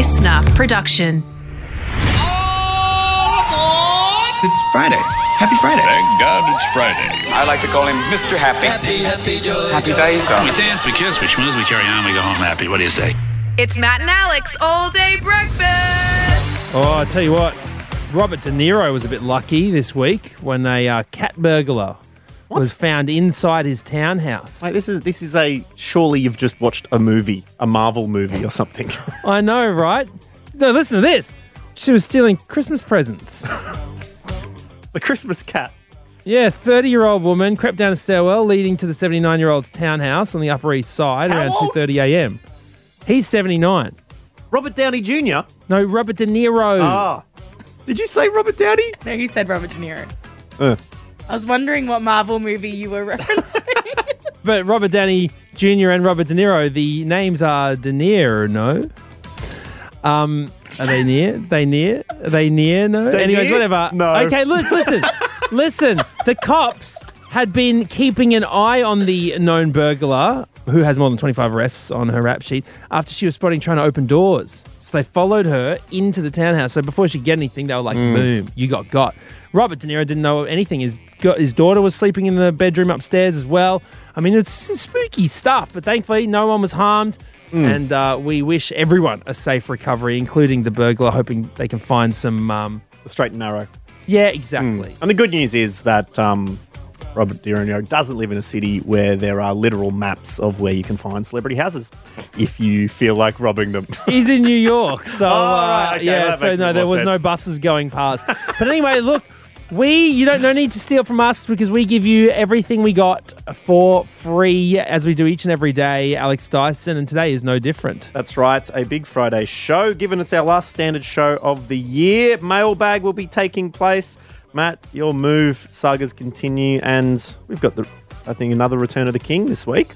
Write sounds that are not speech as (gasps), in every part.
listener production. It's Friday. Happy Friday. Thank God it's Friday. I like to call him Mr. Happy. Happy, happy, joy. Happy days, We dance, we kiss, we schmooze, we carry on, we go home happy. What do you say? It's Matt and Alex all day breakfast. Oh, I tell you what, Robert De Niro was a bit lucky this week when a uh, cat burglar was found inside his townhouse. Mate, this is this is a surely you've just watched a movie, a Marvel movie or something. (laughs) I know, right? No, listen to this. She was stealing Christmas presents. (laughs) the Christmas cat. Yeah, 30 year old woman crept down a stairwell leading to the 79 year old's townhouse on the Upper East Side How around old? 2.30 a.m. He's 79. Robert Downey Jr. No, Robert De Niro. Ah. Did you say Robert Downey? No, he said Robert De Niro. Uh. I was wondering what Marvel movie you were (laughs) referencing. But Robert Downey Jr. and Robert De Niro, the names are De Niro, no? Um, are they near? They near? Are they near? No. They Anyways, near? whatever. No. Okay, look, listen, (laughs) listen. The cops had been keeping an eye on the known burglar, who has more than 25 arrests on her rap sheet, after she was spotted trying to open doors. So they followed her into the townhouse. So before she could get anything, they were like, boom, you got got. Robert De Niro didn't know anything. His, go- his daughter was sleeping in the bedroom upstairs as well. I mean, it's spooky stuff, but thankfully, no one was harmed. And uh, we wish everyone a safe recovery, including the burglar, hoping they can find some. Um, The straight and narrow. yeah, exactly. And the good news is that um, Robert De Niro doesn't live in a city where there are literal maps of where you can find celebrity houses if you feel like robbing them. (laughs) He's in New York, so Oh, right, uh, okay, yeah. So no, there was no buses going past. But anyway, look, we you don't no need to steal from us because we give you everything we got for free as we do each and every day. Alex Dyson, and today is no different. That's right, a Big Friday show. Given it's our last standard show of the year, mailbag will be taking place. Matt, your move sagas continue, and we've got the, I think, another Return of the King this week.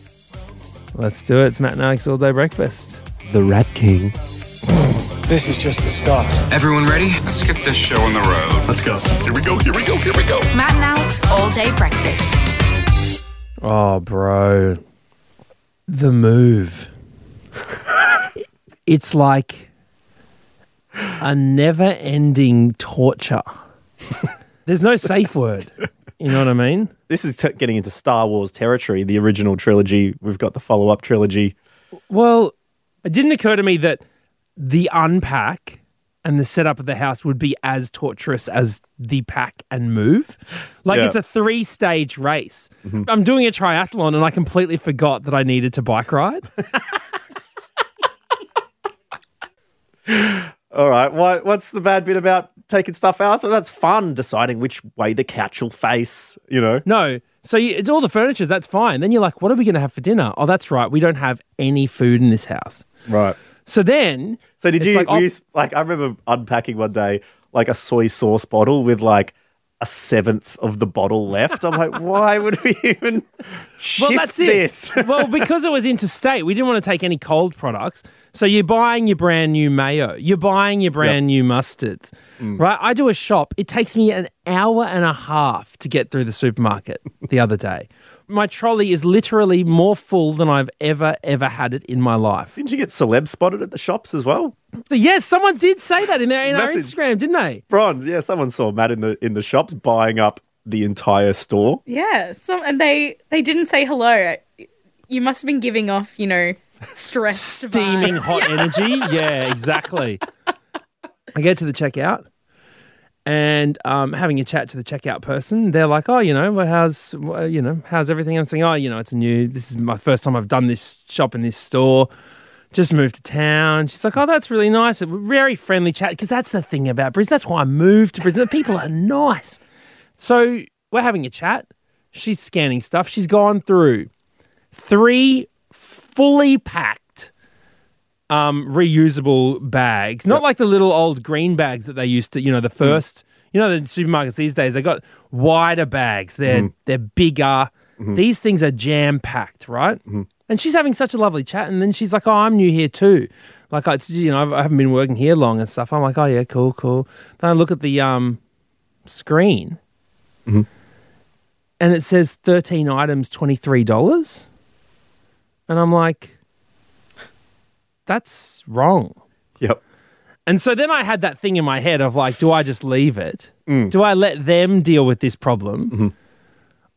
Let's do it. It's Matt and Alex all day breakfast. The Rat King. This is just the start. Everyone ready? Let's get this show on the road. Let's go. Here we go, here we go, here we go. Matt and Alex all day breakfast. Oh, bro, the move. (laughs) it's like a never-ending torture. (laughs) There's no safe word. You know what I mean? (laughs) This is t- getting into Star Wars territory, the original trilogy. We've got the follow up trilogy. Well, it didn't occur to me that the unpack and the setup of the house would be as torturous as the pack and move. Like Yeah. it's a three stage race. Mm-hmm. I'm doing a triathlon and I completely forgot that I needed to bike ride. (laughs) (laughs) All right. What, what's the bad bit about taking stuff out? I thought that's fun, deciding which way the couch will face, you know? No. So you, it's all the furniture. That's fine. Then you're like, what are we going to have for dinner? Oh, that's right. We don't have any food in this house. Right. So then, So did you like, oh- use, like I remember unpacking one day like a soy sauce bottle with like a seventh of the bottle left. I'm like, (laughs) why would we even shift well, that's it. this? well, because it was (laughs) interstate, we didn't want to take any cold products. So you're buying your brand new mayo, you're buying your brand new mustards, Mm. right? I do a shop. It takes me an hour and a half to get through the supermarket (laughs) the other day. My trolley is literally more full than I've ever, ever had it in my life. Didn't you get celeb spotted at the shops as well? Yes, someone did say that in their in our Instagram, didn't they? Bronze, yeah, someone saw Matt in the in the shops buying up the entire store. yeah, some, and they they didn't say hello. You must have been giving off, you know, stress, steaming vibes. hot energy. (laughs) Yeah, exactly. I get to the checkout and um, having a chat to the checkout person. They're like, "Oh, you know, well, how's well, you know, how's everything?" I'm saying, "Oh, you know, it's a new. This is my first time I've done this shop in this store. Just moved to town." She's like, "Oh, that's really nice. A very friendly chat because that's the thing about Brisbane. That's why I moved to Brisbane. People are nice." So we're having a chat. She's scanning stuff. She's gone through three fully packed um, reusable bags, not like the little old green bags that they used to, you know, the mm. first, you know, the supermarkets these days, they got wider bags. They're, mm-hmm. they're bigger. Mm-hmm. These things are jam packed, right? Mm-hmm. And she's having such a lovely chat. And then she's like, oh, I'm new here too. Like, it's, you know, I haven't been working here long and stuff. I'm like, oh, yeah, cool, cool. Then I look at the um, screen and it says 13 items, $23. And I'm like, that's wrong. Yep. And so then I had that thing in my head of like, do I just leave it? Mm. Do I let them deal with this problem? Mm-hmm.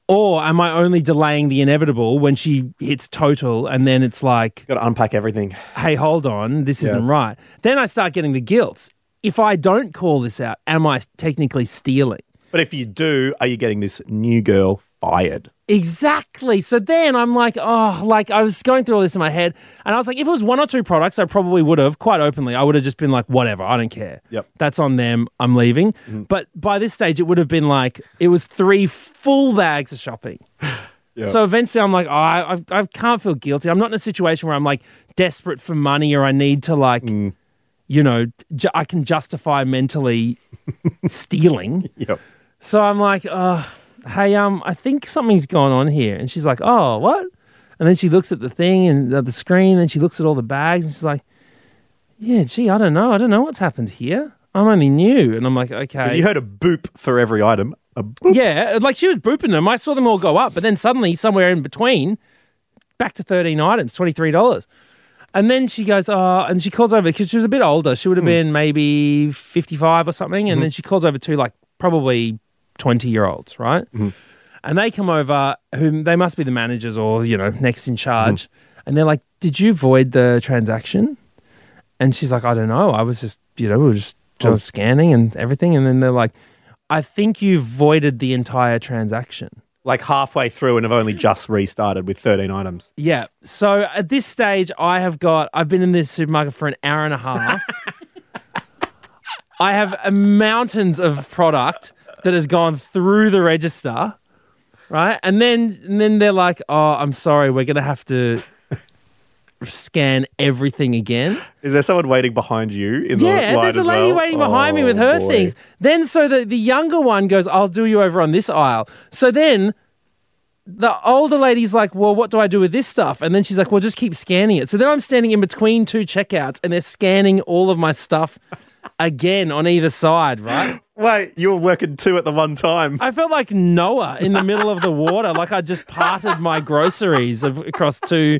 Or am I only delaying the inevitable when she hits total and then it's like, Got to unpack everything. hey, hold on, this Yeah. isn't right. Then I start getting the guilt. If I don't call this out, am I technically stealing? But if you do, are you getting this new girl fired? Exactly. So then I'm like, oh, like I was going through all this in my head, and I was like, if it was one or two products, I probably would have quite openly. I would have just been like, whatever, I don't care. Yep. That's on them. I'm leaving. But by this stage, it would have been like it was three full bags of shopping. (laughs) So eventually, I'm like, oh, I, I, I can't feel guilty. I'm not in a situation where I'm like desperate for money or I need to like, you know, ju- I can justify mentally (laughs) stealing. Yep. So I'm like, uh, hey, um, I think something's going on here. And she's like, oh, what? And then she looks at the thing and uh, the screen, and she looks at all the bags, and she's like, yeah, gee, I don't know. I don't know what's happened here. I'm only new. And I'm like, okay. You heard a boop for every item. Yeah, like she was booping them. I saw them all go up, but then suddenly, somewhere in between, back to 13 items, $23. And then she goes, oh, and she calls over because she was a bit older. She would have been maybe 55 or something. And then she calls over to like, probably 20 year olds, right? Mm-hmm. And they come over, whom they must be the managers or, you know, next in charge. Mm-hmm. And they're like, Did you void the transaction? And she's like, I don't know. I was just, you know, we were just, just scanning and everything. And then they're like, I think you voided the entire transaction. Like halfway through and have only just restarted with 13 items. Yeah. So at this stage, I have got, I've been in this supermarket for an hour and a half. (laughs) I have mountains of product that has gone through the register, right? And then, and then they're like, oh, I'm sorry, we're going to have to scan everything again. Is there someone waiting behind you in the Yeah, line there's a lady well? waiting behind me with Oh, her boy. things. Then, so the, the younger one goes, I'll do you over on this aisle. So then the older lady's like, Well, what do I do with this stuff? And then she's like, Well, just keep scanning it. So then I'm standing in between two checkouts and they're scanning all of my stuff (laughs) again on either side, right? Wait, you were working two at the one time. I felt like Noah in the middle of the water, like I just parted my groceries across two.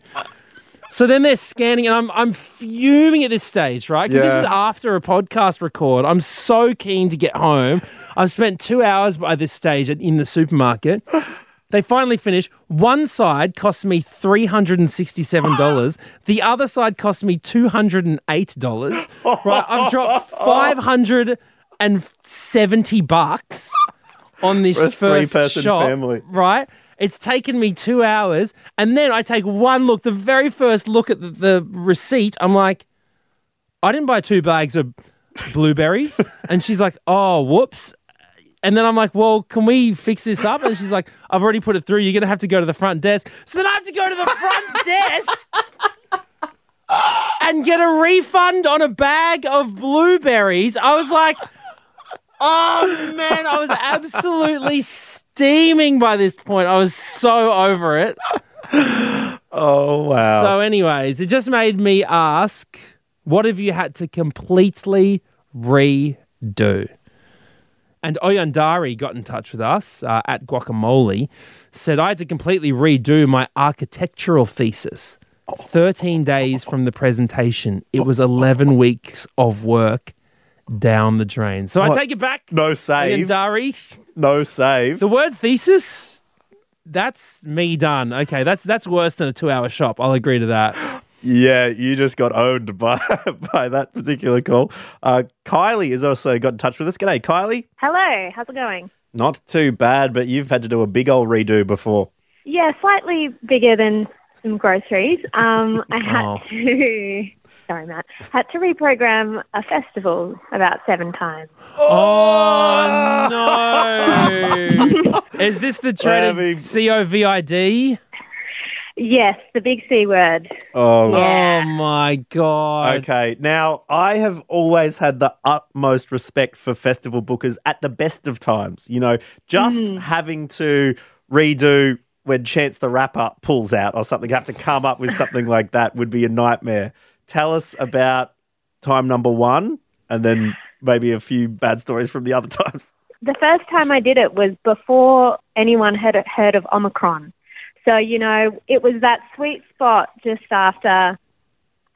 So then they're scanning, and I'm I'm fuming at this stage, right? Because this is after a podcast record. I'm so keen to get home. I've spent two hours by this stage in the supermarket. They finally finish. One side cost me three hundred and sixty-seven dollars. the other side cost me two hundred and eight dollars. Right, I've dropped five hundred and seventy bucks on (laughs) this For first three-person shop. family. Right, it's taken me two hours, and then I take one look. The very first look at the, the receipt, I'm like, I didn't buy two bags of blueberries, (laughs) and she's like, oh, whoops. And then I'm like, well, can we fix this up? And she's like, I've already put it through. You're going to have to go to the front desk. So then I have to go to the front (laughs) desk and get a refund on a bag of blueberries. I was like, oh man, I was absolutely steaming by this point. I was so over it. Oh, wow. So, anyways, it just made me ask, what have you had to completely redo? And Oyandari got in touch with us uh, at Guacamole, said I had to completely redo my architectural thesis. 13 days from the presentation. It was 11 weeks of work down the drain. So I take it back. no save. Oyandari. No save. The word thesis, that's me done. Okay, that's that's worse than a two-hour shop. I'll agree to that. (gasps) Yeah, you just got owned by (laughs) by that particular call. Uh, Kylie has also got in touch with us. G'day, Kylie. Hello, how's it going? Not too bad, but you've had to do a big old redo before. Yeah, slightly bigger than some groceries. Um, I had Oh. to, sorry, Matt, had to reprogram a festival about seven times. Oh no! (laughs) Is this the Heavy. dreaded COVID? Yes, the big C word. Oh, Yeah. Oh my god! Okay, now I have always had the utmost respect for festival bookers at the best of times. You know, just hmm. having to redo when Chance the Rapper pulls out or something, have to come up with something like that would be a nightmare. Tell us about time number one and then maybe a few bad stories from the other (laughs) times. The first time I did it was before anyone had heard of Omicron. So, you know, it was that sweet spot just after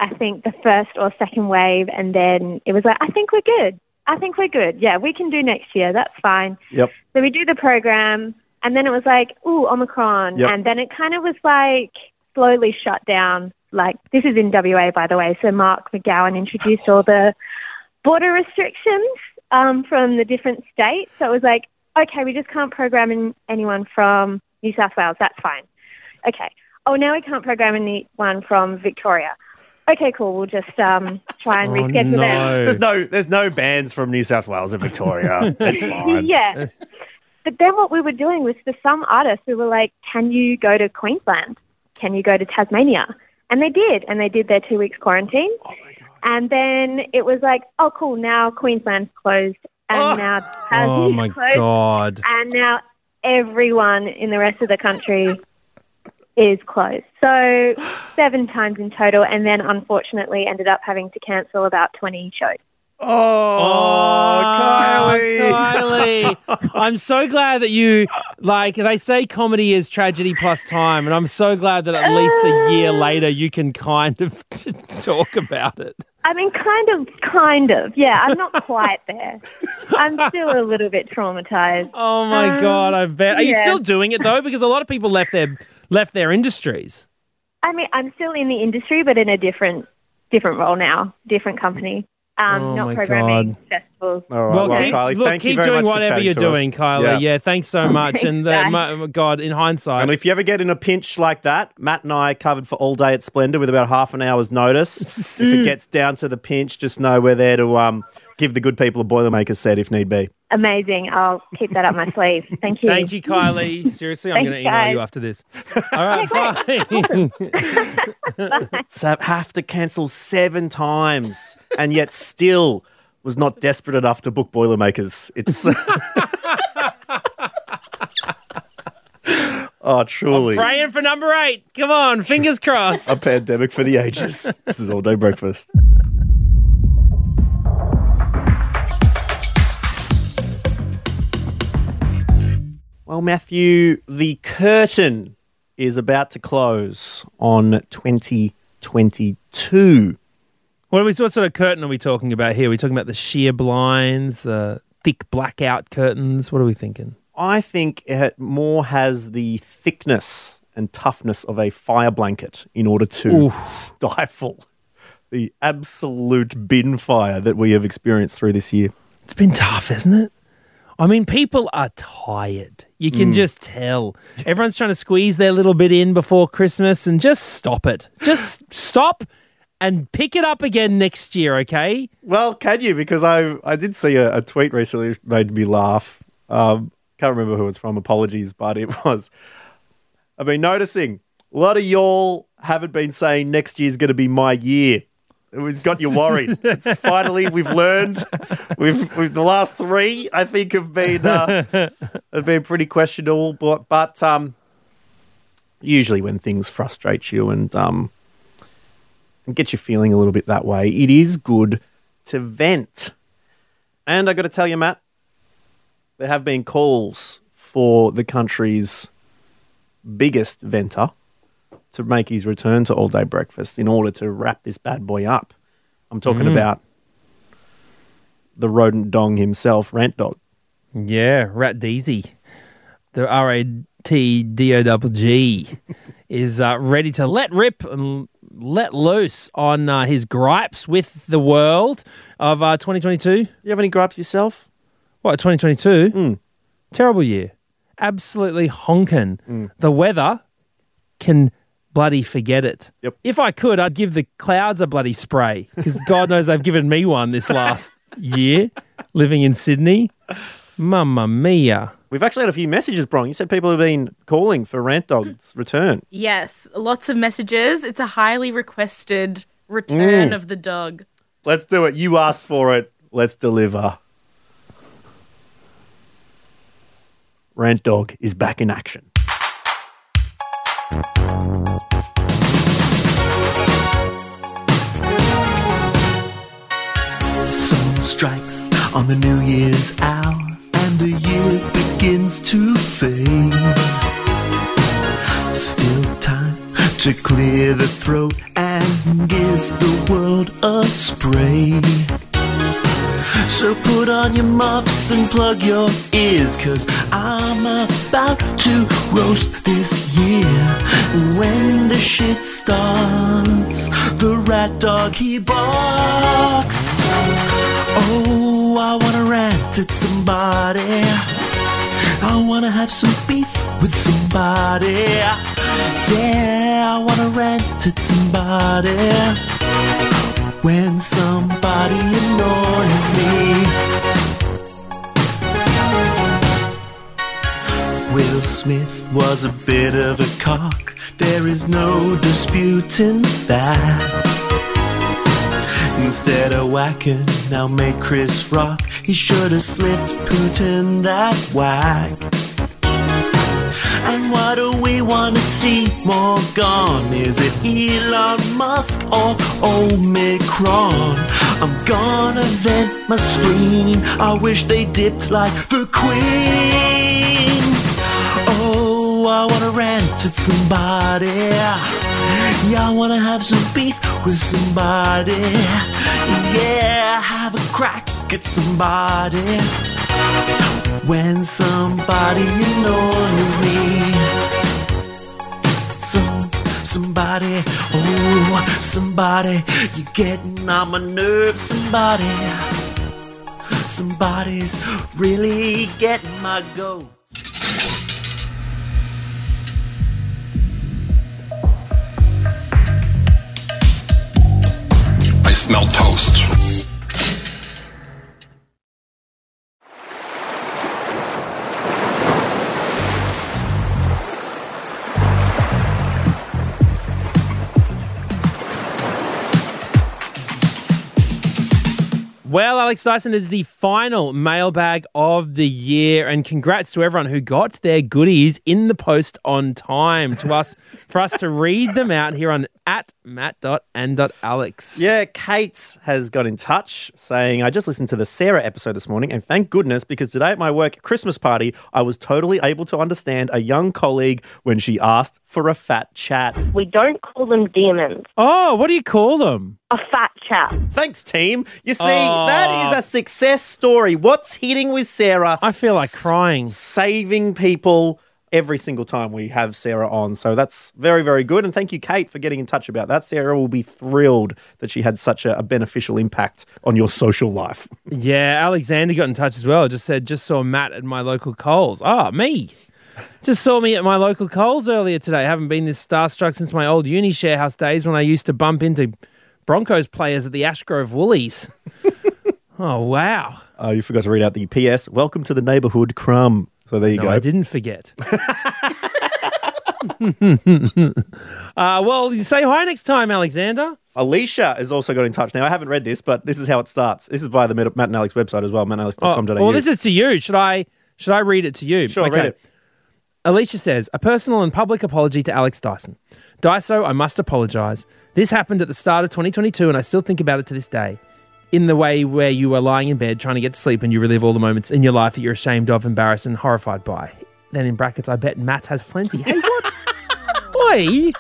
I think, the first or second wave, and then it was like, I think we're good. I think we're good. Yeah, we can do next year. That's fine. Yep. So we do the program, and then it was like, ooh, Omicron. Yep. And then it kind of was like slowly shut down. Like, this is in WA, by the way. So Mark McGowan introduced all the border restrictions um, from the different states. So it was like, okay, we just can't program in anyone from New South Wales. That's fine. Okay. Oh, now we can't program anyone from Victoria. Okay, cool. We'll just um, try and Oh, reschedule them. There's no there's no bands from New South Wales and Victoria. (laughs) That's fine. yeah. But then what we were doing was for some artists, we were like, can you go to Queensland? Can you go to Tasmania? And they did. And they did their two weeks quarantine. Oh, and then it was like, oh, cool. Now Queensland's closed. And oh. now oh, Tasmania's Oh my closed. god. And now everyone in the rest of the country is closed. So (gasps) seven times in total. And then unfortunately ended up having to cancel about 20 shows. Oh, Kylie. Kylie. I'm so glad that you like they say comedy is tragedy plus time, and I'm so glad that at least a year later you can kind of (laughs) talk about it. I mean, kind of, kind of. Yeah, I'm not quite there. I'm still a little bit traumatized. Oh my Um, god, I bet. Are you still doing it though? Because a lot of people left their left their industries. I mean, I'm still in the industry, but in a different, different role now, different company. Um, Oh not my programming God. festivals. All right, well, well, keep, Kylie, look, thank keep you very doing much whatever you're to us. doing, Kylie. Yeah. Yeah. thanks so (laughs) much. and the, Thanks, my, God, in hindsight, And if you ever get in a pinch like that, Matt and I covered for all day at Splendour with about half an hour's notice. (laughs) if it gets down to the pinch, just know we're there to um, give the good people a Boilermaker set if need be. Amazing. I'll keep that up my sleeve. Thank you. Thank you, Kylie. (laughs) Seriously, I'm going to email guys. you after this. All right, bye. So (laughs) (laughs) have to cancel seven times and yet still was not desperate enough to book Boilermakers. It's. oh, truly. Praying for number eight. Come on, fingers crossed. A pandemic for the ages. This is all day breakfast. Well, Matthew, the curtain is about to close on 2022. What, are we, what sort of curtain are we talking about here? Are we talking about the sheer blinds, the thick blackout curtains? What are we thinking? I think it more has the thickness and toughness of a fire blanket in order to Oof. stifle the absolute bin fire that we have experienced through this year. It's been tough, isn't it? I mean, people are tired. You can just tell. Everyone's trying to squeeze their little bit in before Christmas and just stop it. Just stop and pick it up again next year, okay? Well, can you? Because I I did see a, a tweet recently which made me laugh. Um, can't remember who it's from. Apologies, but it was. I've been noticing a lot of y'all haven't been saying next year's going to be my year. It's got you worried. (laughs) it's finally we've learned. We've, we've the last three I think have been uh, have been pretty questionable, but but um, usually when things frustrate you and um, and get you feeling a little bit that way, it is good to vent. And I got to tell you, Matt, there have been calls for the country's biggest venter to make his return to all day breakfast in order to wrap this bad boy up. I'm talking about the rodent dong himself, Rant Dog. Yeah, Rat Deezy, the R A T D O double G, is uh, ready to let rip and let loose on uh, his gripes with the world of uh, 2022. You have any gripes yourself? What, 2022? Mm. Terrible year. Absolutely honking. The weather can bloody forget it. Yep. If I could, I'd give the clouds a bloody spray because (laughs) God knows they've given me one this last year living in Sydney. Mamma mia. We've actually had a few messages, Bron. You said people have been calling for Rant Dog's return. Yes, lots of messages. It's a highly requested return mm. of the dog. Let's do it. You asked for it. Let's deliver. Rant Dog is back in action. Sun strikes on the New Year's hour, and the year begins to fade. Still time to clear the throat and give the world a spray. So put on your muffs and plug your ears, cause I'm about to roast this year. When the shit starts, the rat dog he barks. Oh, I wanna rant at somebody. I wanna have some beef with somebody. Yeah, I wanna rant at somebody when somebody annoys me. Will Smith was a bit of a cock, there is no disputing that. Instead of whacking, now make Chris rock. He should have slipped Putin that whack. What do we want to see more gone? Is it Elon Musk or Omicron? I'm gonna vent my spleen. I wish they dipped like the Queen. Oh, I wanna rant at somebody. Yeah, I wanna have some beef with somebody. Yeah, have a crack at somebody when somebody annoys me. Some, somebody, oh, somebody, you're getting on my nerves, somebody. Somebody's really getting my goat. I smell toast. Alex Dyson is the final mailbag of the year, and congrats to everyone who got their goodies in the post on time to us for us to read them out here on at matt.and.alex. Yeah, Kate has got in touch saying, I just listened to the Sarah episode this morning, and thank goodness because today at my work Christmas party, I was totally able to understand a young colleague when she asked for a fat chat. We don't call them demons. Oh, what do you call them? A fat chat. Thanks, team. You see, oh. that is a success story. What's hitting with Sarah? I feel like crying. Saving people every single time we have Sarah on. So that's very, very good. And thank you, Kate, for getting in touch about that. Sarah will be thrilled that she had such a, a beneficial impact on your social life. (laughs) Yeah, Alexander got in touch as well. Just said, just saw Matt at my local Coles. Oh, me. Just saw me at my local Coles earlier today. haven't been this starstruck since my old uni sharehouse days when I used to bump into Broncos players at the Ashgrove Woolies. (laughs) oh, wow. Uh, you forgot to read out the PS. Welcome to the neighborhood, Crumb. So there you No, go. I didn't forget. (laughs) uh, well, you say hi next time, Alexander. Alicia has also got in touch. Now, I haven't read this, but this is how it starts. This is via the Matt and Alex website as well, mattandalex.com.au. Oh, well, this is to you. Should I should I read it to you? Sure, I read it. Alicia says, a personal and public apology to Alex Dyson. Dyso, I must apologise. This happened at the start of 2022, and I still think about it to this day. In the way where you are lying in bed trying to get to sleep and you relive all the moments in your life that you're ashamed of, embarrassed, and horrified by. Then in brackets, I bet Matt has plenty. Hey, what? (laughs) Oi!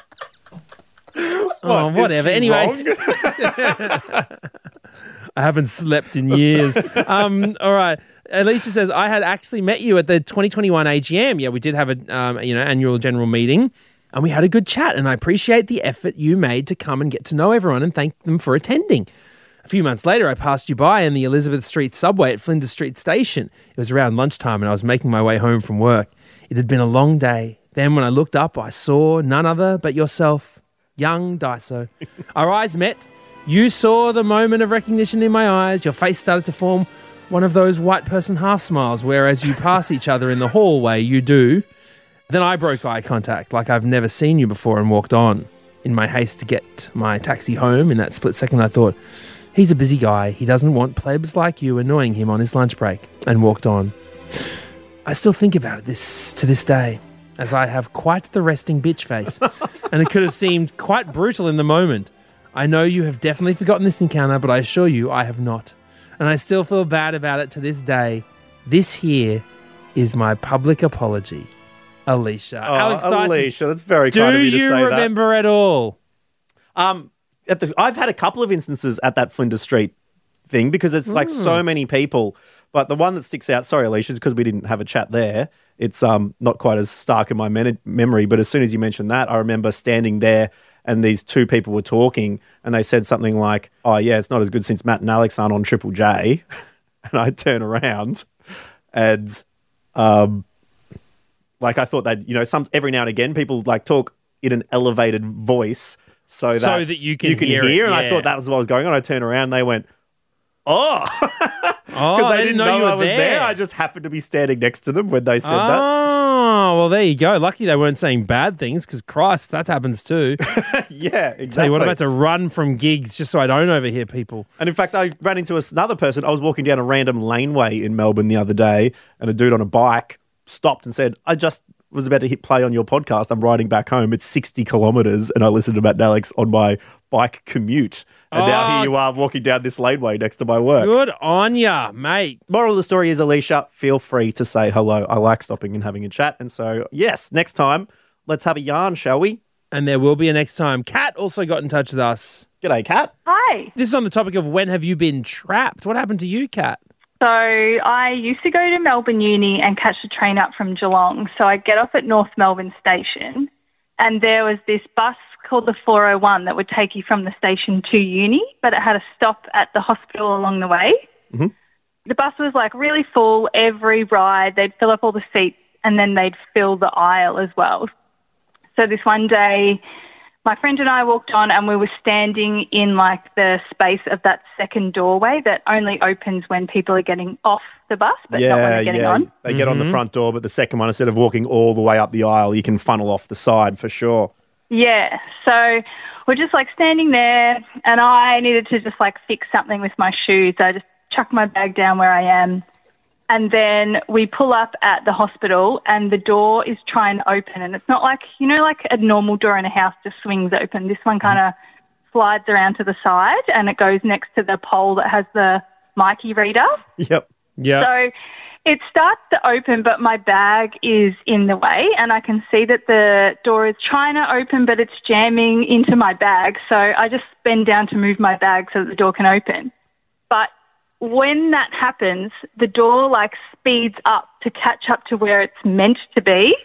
oh, whatever. Anyway. (laughs) I haven't slept in years. um, all right. Alicia says, I had actually met you at the 2021 AGM. Yeah, we did have a um, you know annual general meeting and we had a good chat. And I appreciate the effort you made to come and get to know everyone and thank them for attending. A few months later, I passed you by in the Elizabeth Street subway at Flinders Street Station. It was around lunchtime and I was making my way home from work. It had been a long day. Then, when I looked up, I saw none other but yourself, young Dyso. (laughs) Our eyes met. You saw the moment of recognition in my eyes. Your face started to form one of those white person half smiles, whereas you pass each other in the hallway, you do. Then I broke eye contact like I've never seen you before and walked on. In my haste to get my taxi home, in that split second, I thought, he's a busy guy. He doesn't want plebs like you annoying him on his lunch break, and walked on. I still think about it this to this day, as I have quite the resting bitch face, (laughs) and it could have seemed quite brutal in the moment. I know you have definitely forgotten this encounter, but I assure you I have not. And I still feel bad about it to this day. This here is my public apology. Alicia. Oh, Alex Dyson, Alicia, that's very do kind of you to you remember at all? Um, at the I've had a couple of instances at that Flinders Street thing because it's like so many people. But the one that sticks out, sorry, Alicia, is because we didn't have a chat there. It's um not quite as stark in my men- memory, but as soon as you mentioned that, I remember standing there and these two people were talking and they said something like, "Oh yeah, it's not as good since Matt and Alex aren't on Triple J," (laughs) and I turn around and um like I thought that you know some every now and again people like talk in an elevated voice so that, So that you can hear it, and I thought that was what was going on. I turned around and they went, "Oh." (laughs) Oh, because they they didn't know, you were I was there. there. I just happened to be standing next to them when they said that. Oh, well, there you go. Lucky they weren't saying bad things because Christ, that happens too. (laughs) Yeah, exactly. Tell you what, I'm about to run from gigs just so I don't overhear people. And in fact, I ran into another person. I was walking down a random laneway in Melbourne the other day, and a dude on a bike stopped and said, "I just was about to hit play on your podcast. I'm riding back home. It's 60 kilometers, and I listened to Matt and Alex on my bike commute. And now Oh. here you are walking down this laneway next to my work." Good on ya, mate. Moral of the story is, Alicia, feel free to say hello. I like stopping and having a chat. And so, yes, next time, let's have a yarn, shall we? And there will be a next time. Kat also got in touch with us. G'day, Kat. Hi. This is on the topic of when have you been trapped? What happened to you, Kat? So I used to go to Melbourne Uni and catch the train up from Geelong. So I'd get off at North Melbourne Station, and there was this bus called the 401 that would take you from the station to uni, but it had a stop at the hospital along the way. Mm-hmm. The bus was like really full every ride. They'd fill up all the seats and then they'd fill the aisle as well. So this one day, my friend and I walked on and we were standing in like the space of that second doorway that only opens when people are getting off the bus, but not when they're getting on. They get on the mm-hmm. front door, but the second one, instead of walking all the way up the aisle, you can funnel off the side for sure. Yeah. So we're just like standing there, and I needed to just like fix something with my shoes. I just chuck my bag down where I am. And then we pull up at the hospital, and the door is trying to open. And it's not like, you know, like a normal door in a house just swings open. This one kind of slides around to the side, and it goes next to the pole that has the myki reader. Yep. Yeah. So it starts to open, but my bag is in the way, and I can see that the door is trying to open, but it's jamming into my bag. So I just bend down to move my bag so that the door can open. But when that happens, the door like speeds up to catch up to where it's meant to be.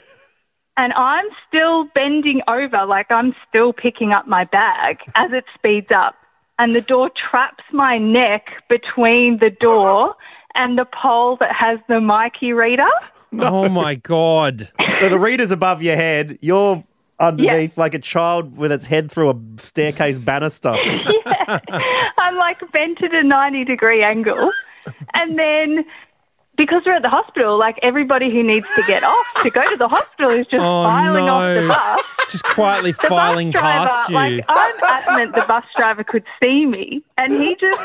And I'm still bending over, like I'm still picking up my bag as it speeds up. And the door traps my neck between the door and the pole that has the myki reader. (laughs) Oh my God. So the reader's above your head. You're underneath like a child with its head through a staircase banister. I'm (laughs) like bent at a 90 degree angle. And then because we're at the hospital, like everybody who needs to get off to go to the hospital is just Oh, filing off the no. bus. Just quietly The filing bus driver, past you. like I'm adamant the bus driver could see me, and he just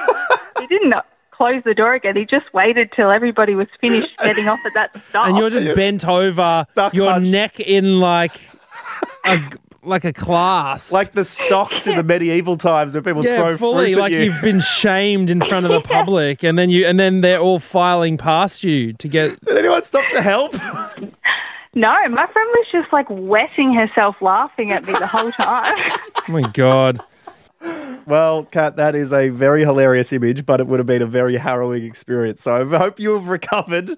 he didn't close the door again. He just waited till everybody was finished getting off at that stop. and you're just bent over, your neck in like a like a class. like the stocks in the medieval times where people yeah, throw fully fruit like at you. you've been (laughs) shamed in front of the public, and then you and then they're all filing past you to get. (laughs) Did anyone stop to help? (laughs) No, my friend was just like wetting herself laughing at me the whole time. Oh my god! Well, Kat, that is a very hilarious image, but it would have been a very harrowing experience. So I hope you have recovered uh,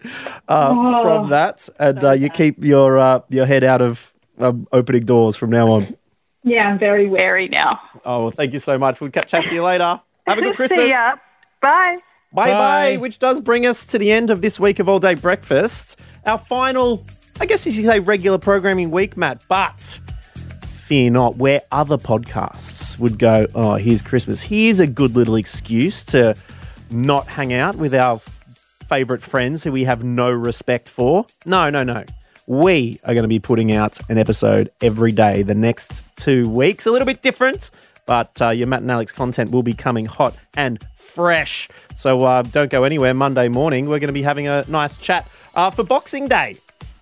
Oh, from that, and uh, you keep your uh, your head out of um, opening doors from now on. (laughs) yeah, I'm very wary now. Oh, well, thank you so much. We'll catch chat to you later. Have a good (laughs) Christmas. See ya. Bye. Bye bye. Bye. Which does bring us to the end of this week of All Day Breakfast. Our final, I guess you could say, regular programming week, Matt. But fear not, where other podcasts would go, oh, here's Christmas. Here's a good little excuse to not hang out with our favorite friends who we have no respect for. No, no, no. We are going to be putting out an episode every day the next two weeks. A little bit different, but uh, your Matt and Alex content will be coming hot and fresh. So uh, don't go anywhere. Monday morning, we're going to be having a nice chat uh, for Boxing Day.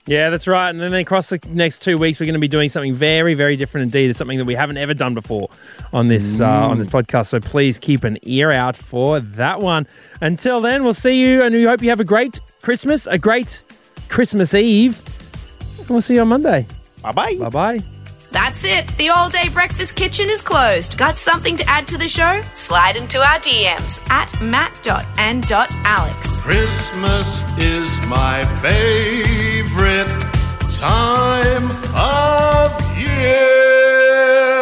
Yeah, that's right. And then across the next two weeks, we're going to be doing something very, very different indeed. It's something that we haven't ever done before on this uh, on this podcast. So please keep an ear out for that one. Until then, we'll see you, and we hope you have a great Christmas, a great Christmas Eve we'll see you on Monday. Bye bye. Bye bye. That's it. The all day breakfast kitchen is closed. Got something to add to the show? Slide into our DMs at matt.and.alex. Christmas is my favorite time of year.